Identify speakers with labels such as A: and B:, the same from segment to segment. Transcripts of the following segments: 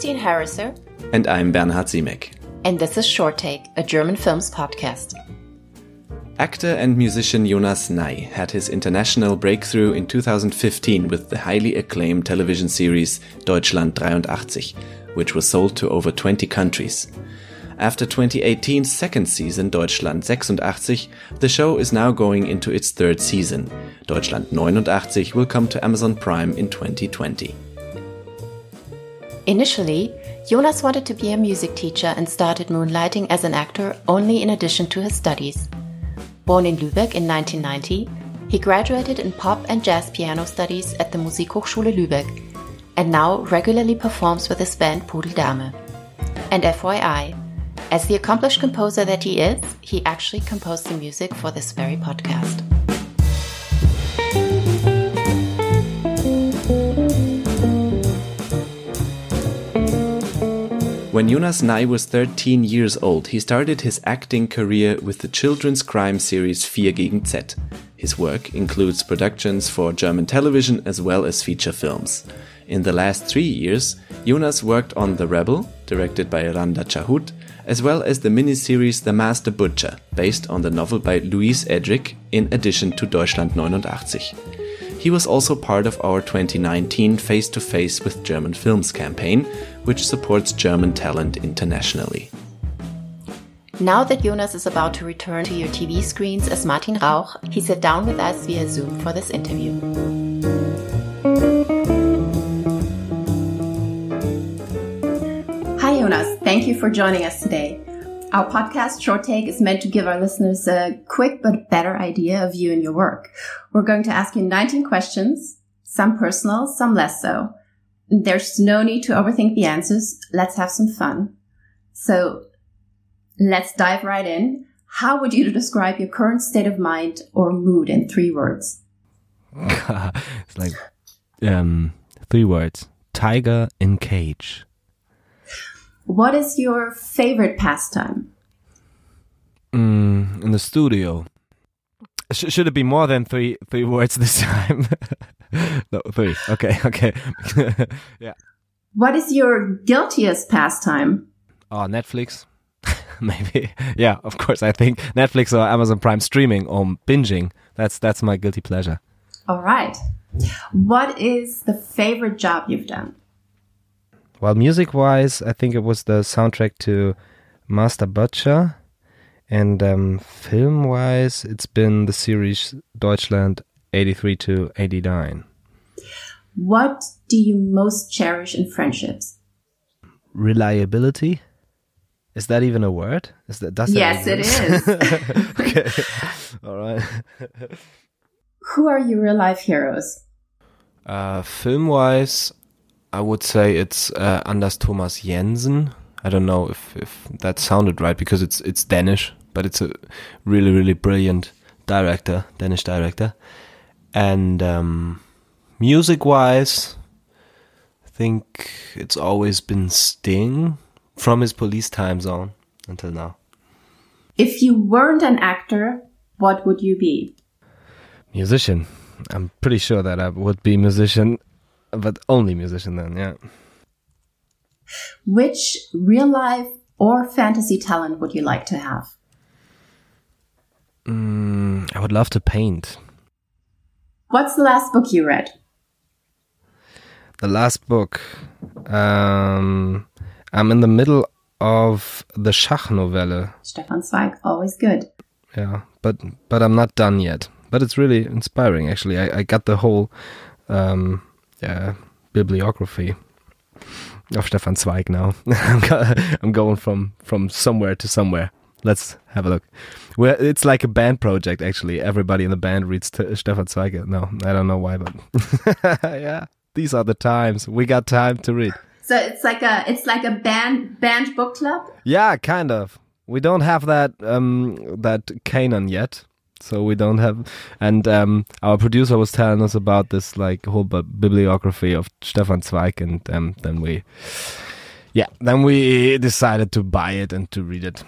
A: Christine Harriser.
B: And I'm Bernhard Simek.
A: And this is Short Take, a German films podcast.
B: Actor and musician Jonas Nay had his international breakthrough in 2015 with the highly acclaimed television series Deutschland 83, which was sold to over 20 countries. After 2018's second season Deutschland 86, the show is now going into its third season. Deutschland 89 will come to Amazon Prime in 2020.
A: Initially, Jonas wanted to be a music teacher and started moonlighting as an actor only in addition to his studies. Born in Lübeck in 1990, he graduated in pop and jazz piano studies at the Musikhochschule Lübeck and now regularly performs with his band Pudeldame. And FYI, as the accomplished composer that he is, he actually composed the music for this very podcast.
B: When Jonas Nay was 13 years old, he started his acting career with the children's crime series Vier gegen Z. His work includes productions for German television as well as feature films. In the last three years, Jonas worked on The Rebel, directed by Randa Chahoud, as well as the miniseries The Master Butcher, based on the novel by Louise Erdrich, in addition to Deutschland 89. He was also part of our 2019 Face to Face with German Films campaign, which supports German talent internationally.
A: Now that Jonas is about to return to your TV screens as Martin Rauch, he sat down with us via Zoom for this interview. Hi, Jonas. Thank you for joining us today. Our podcast, Short Take, is meant to give our listeners a quick but better idea of you and your work. We're going to ask you 19 questions, some personal, some less so. There's no need to overthink the answers. Let's have some fun. So let's dive right in. How would you describe your current state of mind or mood in three words?
C: it's like um, three words tiger in cage.
A: What is your favorite pastime?
C: Mm, in the studio. Sh should it be more than three three words this time? no, three. Okay, okay. yeah.
A: What is your guiltiest pastime?
C: Oh, Netflix. Maybe. Yeah, of course. I think Netflix or Amazon Prime streaming or binging. That's that's my guilty pleasure.
A: All right. What is the favorite job you've done?
C: Well, music wise, I think it was the soundtrack to Master Butcher. And um, film wise, it's been the series Deutschland 83 to 89.
A: What do you most cherish in friendships?
C: Reliability. Is that even a word? Is that does
A: Yes, it is.
C: okay. All right.
A: Who are your real life heroes?
C: Uh, film wise, I would say it's uh, Anders Thomas Jensen. I don't know if, if that sounded right because it's it's Danish, but it's a really really brilliant director, Danish director. And um, music wise, I think it's always been Sting from his Police Time Zone until now.
A: If you weren't an actor, what would you be?
C: Musician. I'm pretty sure that I would be musician but only musician then, yeah.
A: Which real life or fantasy talent would you like to have?
C: Mm, I would love to paint.
A: What's the last book you read?
C: The last book. Um, I'm in the middle of the Schach-Novelle.
A: Stefan Zweig, always good.
C: Yeah, but but I'm not done yet. But it's really inspiring, actually. I, I got the whole um, uh, bibliography of Stefan Zweig now. I'm going from from somewhere to somewhere. Let's have a look. Well, it's like a band project actually. Everybody in the band reads Stefan Zweig. No, I don't know why, but yeah, these are the times. We got time to read.
A: So it's like a it's like a band band book club.
C: Yeah, kind of. We don't have that um that canon yet so we don't have and um, our producer was telling us about this like whole bibliography of Stefan Zweig and um, then we yeah then we decided to buy it and to read it.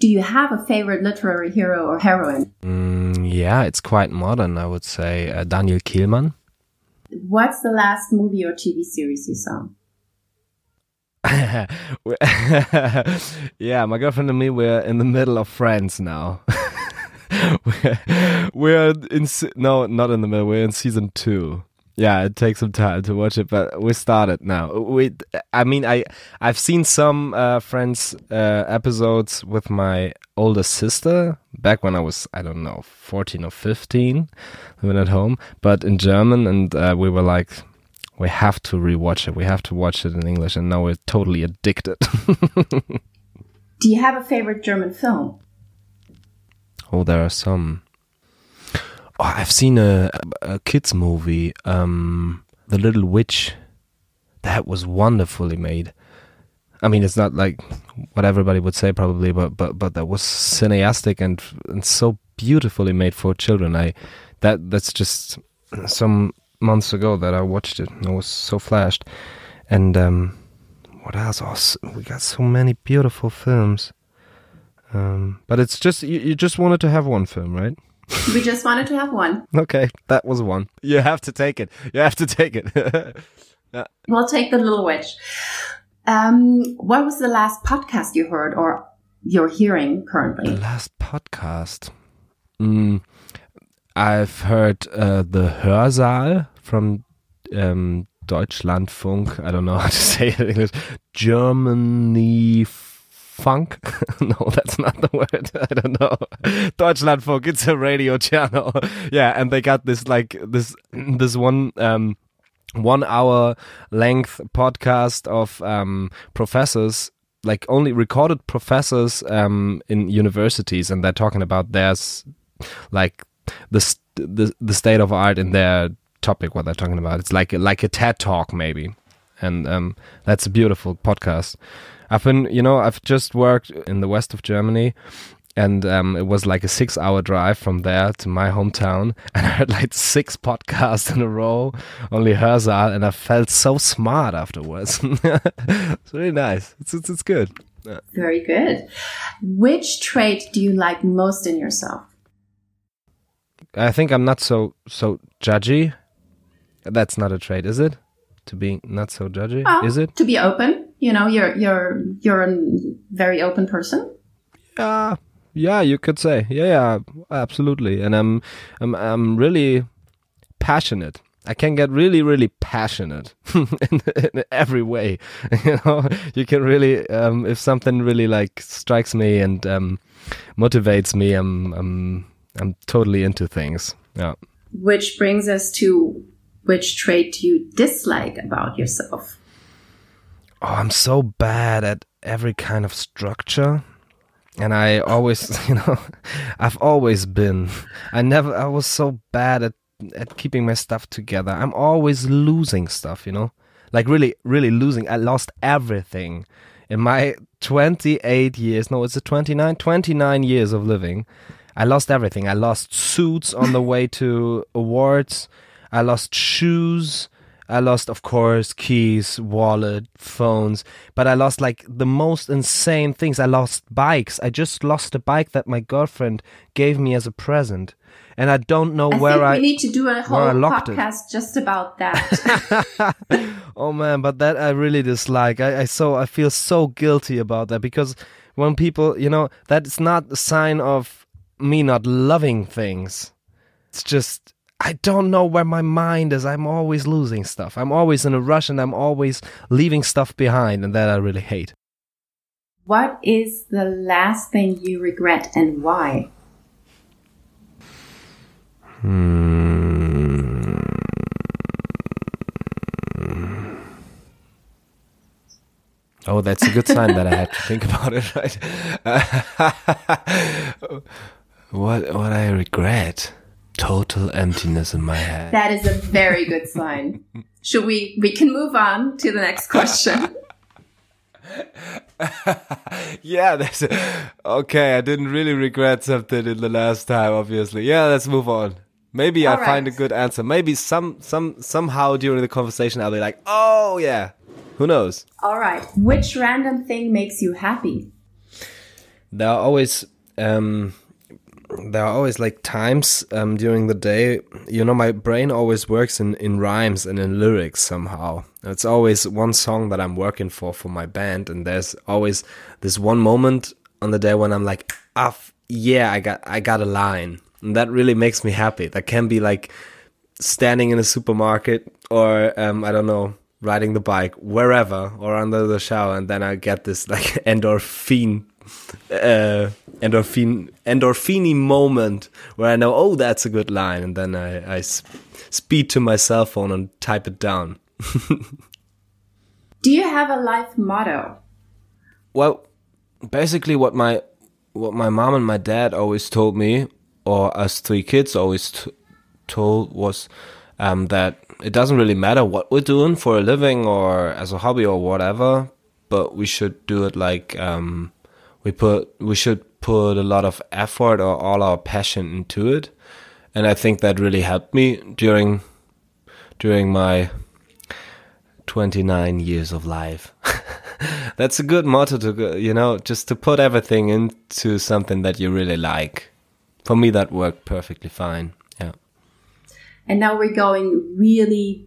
A: Do you have a favorite literary hero or heroine?
C: Mm, yeah it's quite modern i would say uh, daniel kehlmann.
A: What's the last movie or tv series you saw?
C: Yeah, my girlfriend and me, we're in the middle of Friends now. we're, in se- no, not in the middle. We're in season two. Yeah, it takes some time to watch it, but we started now. We, I mean, I I've seen some uh, Friends uh, episodes with my older sister back when I was I don't know fourteen or fifteen, living at home, but in German, and uh, we were like, we have to rewatch it. We have to watch it in English, and now we're totally addicted.
A: Do you have a favorite German film?
C: Oh, there are some. Oh, I've seen a, a kids movie, um, The Little Witch. That was wonderfully made. I mean, it's not like what everybody would say probably, but but but that was cineastic and and so beautifully made for children. I that that's just some months ago that I watched it. I was so flashed. And um, what else? Oh, we got so many beautiful films. Um, but it's just you, you just wanted to have one film, right?
A: We just wanted to have one.
C: Okay, that was one. You have to take it. You have to take it.
A: yeah. We'll take the little witch. Um, what was the last podcast you heard or you're hearing currently?
C: The last podcast. Mm, I've heard uh, the Hörsaal from um, Deutschlandfunk. I don't know how to say it in English. Germany funk. no, that's not the word. I don't know. Deutschlandfunk. It's a radio channel. yeah, and they got this like this this one um one hour length podcast of um professors like only recorded professors um in universities and they're talking about theirs like the the the state of art in their topic what they're talking about it's like like a ted talk maybe and um that's a beautiful podcast. I've been, you know, I've just worked in the west of Germany and um, it was like a six hour drive from there to my hometown and i heard like six podcasts in a row only Hörsaal and i felt so smart afterwards. It's really nice. It's, it's, it's good.
A: Yeah. very good. Which trait do you like most in yourself?
C: I think i'm not so so judgy. That's not a trait is it to be not so judgy is it
A: to be open you know, you're you're you're a very open person.
C: Yeah, yeah, you could say, yeah, yeah, absolutely. And I'm I'm I'm really passionate. I can get really, really passionate in, in, every way. you know, you can really, um, if something really like strikes me and um, motivates me, I'm, I'm, I'm totally into things. Yeah.
A: Which brings us to which trait do you dislike about yourself?
C: oh, I'm so bad at every kind of structure. And I always, you know, I've always been. I never, I was so bad at, at keeping my stuff together. I'm always losing stuff, you know, like really, really losing. I lost everything in my 28 years. No, it's a 29, 29 years of living. I lost everything. I lost suits on the way to awards. I lost shoes. I lost, of course, keys, wallet, phones, but I lost like the most insane things. I lost bikes. I just lost a bike that my girlfriend gave me as a present. And I don't know
A: I
C: where I.
A: We need to do a whole podcast it. just about that.
C: oh man, but that I really dislike. I, I so I feel so guilty about that because when people, you know, that's not a sign of me not loving things. It's just I don't know where my mind is. I'm always losing stuff. I'm always in a rush and I'm always leaving stuff behind, and that I really hate.
A: What is the last thing you regret and why?
C: Hmm. Oh, that's a good sign that I had to think about it, right? what what I regret? Total emptiness in my head.
A: That is a very good sign. Should we we can move on to the next question.
C: yeah, that's okay. I didn't really regret something in the last time, obviously. Yeah, let's move on. Maybe All I right. find a good answer. Maybe some some somehow during the conversation I'll be like, "Oh yeah." Who knows?
A: All right. Which random thing makes you happy?
C: There are always um there are always like times um, during the day. You know, my brain always works in in rhymes and in lyrics somehow. It's always one song that I'm working for for my band, and there's always this one moment on the day when I'm like, ah, yeah, I got I got a line, and that really makes me happy. That can be like standing in a supermarket or um, I don't know, riding the bike wherever or under the shower, and then I get this like endorphin, uh, endorphin, endorphiny moment where I know, oh, that's a good line, and then I, I speed to my cell phone and type it down.
A: Do you have a life motto?
C: Well, basically, what my what my mom and my dad always told me, or us three kids always told, was um, that it doesn't really matter what we're doing for a living or as a hobby or whatever, but we should do it like um, we put we should put a lot of effort or all our passion into it, and I think that really helped me during during my 29 years of life. That's a good motto to you know just to put everything into something that you really like. For me, that worked perfectly fine. Yeah.
A: And now we're going really,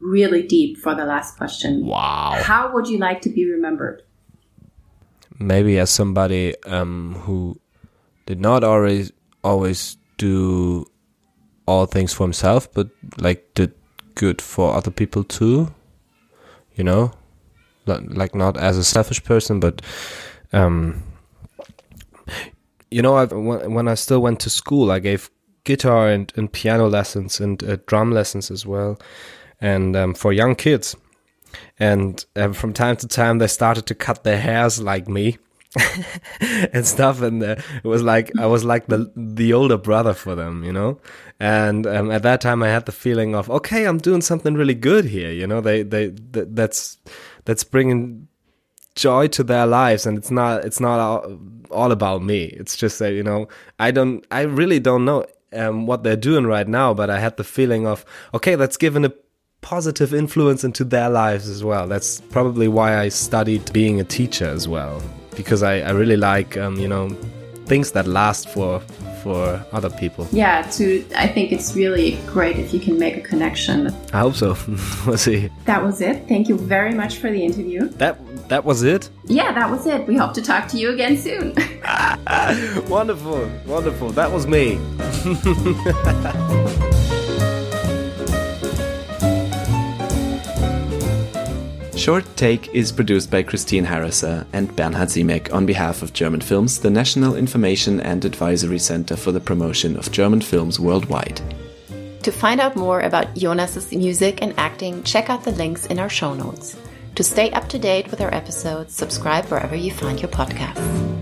A: really deep for the last question.
C: Wow.
A: How would you like to be remembered?
C: Maybe as somebody um, who did not always always do all things for himself, but like did good for other people too. You know, like not as a selfish person, but um, you know, I've, when I still went to school, I gave guitar and, and piano lessons and uh, drum lessons as well, and um, for young kids. And um, from time to time, they started to cut their hairs like me. and stuff. And uh, it was like i was like the the older brother for them you know? And um, at that time i had the feeling of okay i'm doing something really good here you know? They they th- that's that's bringing joy to their lives. And it's not it's not all, all about me. It's just that you know i don't i really don't know um, what they're doing right now, but I had the feeling of, okay, that's given a positive influence into their lives as well. That's probably why I studied being a teacher as well, because I, I really like, um, you know, things that last for for other people.
A: Yeah, to I think it's really great if you can make a connection.
C: I hope so. we'll see.
A: That was it. Thank you very much for the interview.
C: That that was it?
A: Yeah, that was it. We hope to talk to you again soon.
C: wonderful. Wonderful. That was me.
B: Short Take is produced by Christine Harriser and Bernhard Simek on behalf of German Films, the National Information and Advisory Center for the Promotion of German Films Worldwide.
A: To find out more about Jonas's music and acting, check out the links in our show notes. To stay up to date with our episodes, subscribe wherever you find your podcasts.